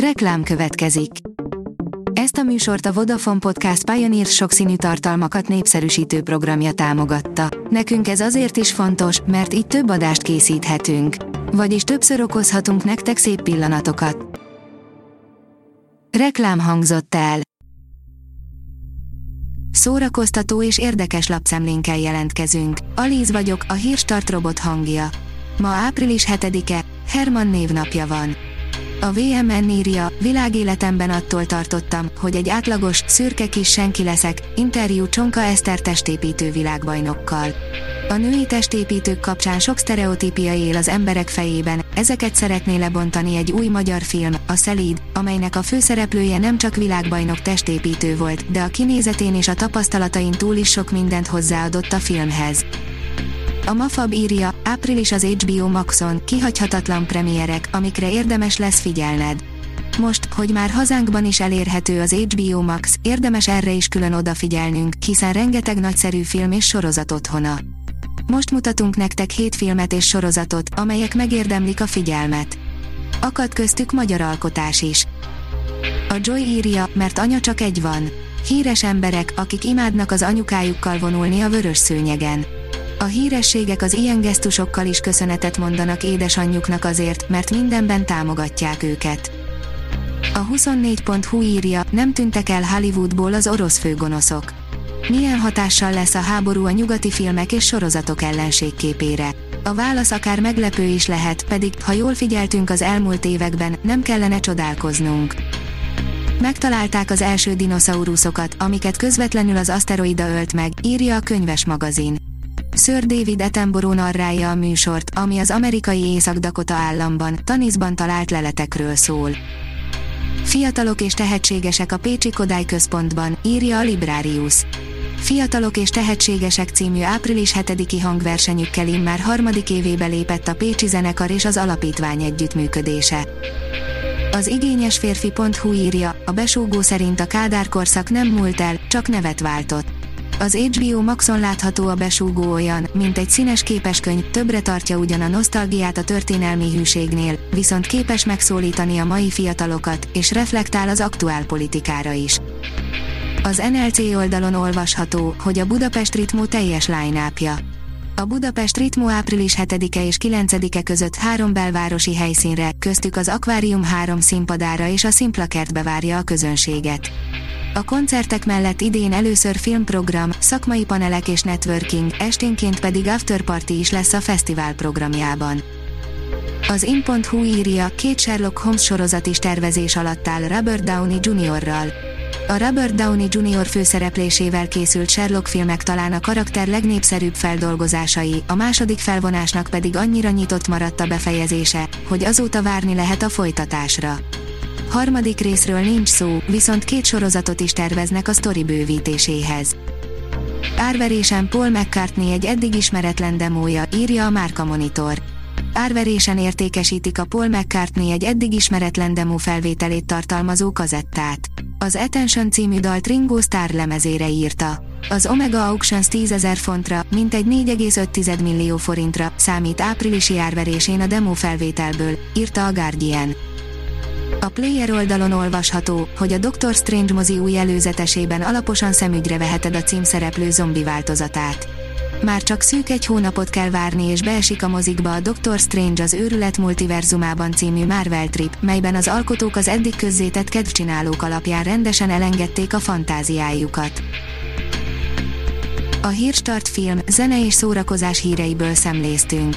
Reklám következik. Ezt a műsort a Vodafone Podcast Pioneer sokszínű tartalmakat népszerűsítő programja támogatta. Nekünk ez azért is fontos, mert így több adást készíthetünk. Vagyis többször okozhatunk nektek szép pillanatokat. Reklám hangzott el. Szórakoztató és érdekes lapszemlénkkel jelentkezünk. Alíz vagyok, a hírstart robot hangja. Ma április 7-e, Herman névnapja van. A VMN írja, világéletemben attól tartottam, hogy egy átlagos, szürke kis senki leszek, interjú Csonka Eszter testépítő világbajnokkal. A női testépítők kapcsán sok sztereotípia él az emberek fejében, ezeket szeretné lebontani egy új magyar film, a Szelíd, amelynek a főszereplője nem csak világbajnok testépítő volt, de a kinézetén és a tapasztalatain túl is sok mindent hozzáadott a filmhez. A Mafab írja, április az HBO Maxon, kihagyhatatlan premierek, amikre érdemes lesz figyelned. Most, hogy már hazánkban is elérhető az HBO Max, érdemes erre is külön odafigyelnünk, hiszen rengeteg nagyszerű film és sorozat otthona. Most mutatunk nektek 7 filmet és sorozatot, amelyek megérdemlik a figyelmet. Akad köztük magyar alkotás is. A Joy írja, mert anya csak egy van. Híres emberek, akik imádnak az anyukájukkal vonulni a vörös szőnyegen. A hírességek az ilyen gesztusokkal is köszönetet mondanak édesanyjuknak azért, mert mindenben támogatják őket. A 24.hu írja, nem tűntek el Hollywoodból az orosz főgonoszok. Milyen hatással lesz a háború a nyugati filmek és sorozatok ellenségképére? A válasz akár meglepő is lehet, pedig, ha jól figyeltünk az elmúlt években, nem kellene csodálkoznunk. Megtalálták az első dinoszauruszokat, amiket közvetlenül az aszteroida ölt meg, írja a könyves magazin. Sir David Attenborough narrálja a műsort, ami az amerikai Észak-Dakota államban, Tanisban talált leletekről szól. Fiatalok és tehetségesek a Pécsi Kodály Központban, írja a Librarius. Fiatalok és Tehetségesek című április 7-i hangversenyükkel immár harmadik évébe lépett a Pécsi Zenekar és az Alapítvány együttműködése. Az igényes férfi.hu írja, a besúgó szerint a Kádár korszak nem múlt el, csak nevet váltott. Az HBO Maxon látható a besúgó olyan, mint egy színes képeskönyv, többre tartja ugyan a nosztalgiát a történelmi hűségnél, viszont képes megszólítani a mai fiatalokat, és reflektál az aktuál politikára is. Az NLC oldalon olvasható, hogy a Budapest Ritmó teljes line A Budapest Ritmó április 7-e és 9-e között három belvárosi helyszínre, köztük az Akvárium három színpadára és a Szimplakertbe várja a közönséget. A koncertek mellett idén először filmprogram, szakmai panelek és networking, esténként pedig afterparty is lesz a fesztivál programjában. Az in.hu írja, két Sherlock Holmes sorozat is tervezés alatt áll Robert Downey Jr.-ral. A Robert Downey Jr. főszereplésével készült Sherlock filmek talán a karakter legnépszerűbb feldolgozásai, a második felvonásnak pedig annyira nyitott maradt a befejezése, hogy azóta várni lehet a folytatásra. Harmadik részről nincs szó, viszont két sorozatot is terveznek a sztori bővítéséhez. Árverésen Paul McCartney egy eddig ismeretlen demója, írja a Márka Monitor. Árverésen értékesítik a Paul McCartney egy eddig ismeretlen demo felvételét tartalmazó kazettát. Az Attention című dalt Ringo Starr lemezére írta. Az Omega Auctions 10.000 fontra, mintegy 4,5 millió forintra számít áprilisi árverésén a demo felvételből, írta a Guardian. A player oldalon olvasható, hogy a Doctor Strange mozi új előzetesében alaposan szemügyre veheted a címszereplő zombi változatát. Már csak szűk egy hónapot kell várni és beesik a mozikba a Doctor Strange az őrület multiverzumában című Marvel Trip, melyben az alkotók az eddig közzétett kedvcsinálók alapján rendesen elengedték a fantáziájukat. A Hírstart film, zene és szórakozás híreiből szemléztünk.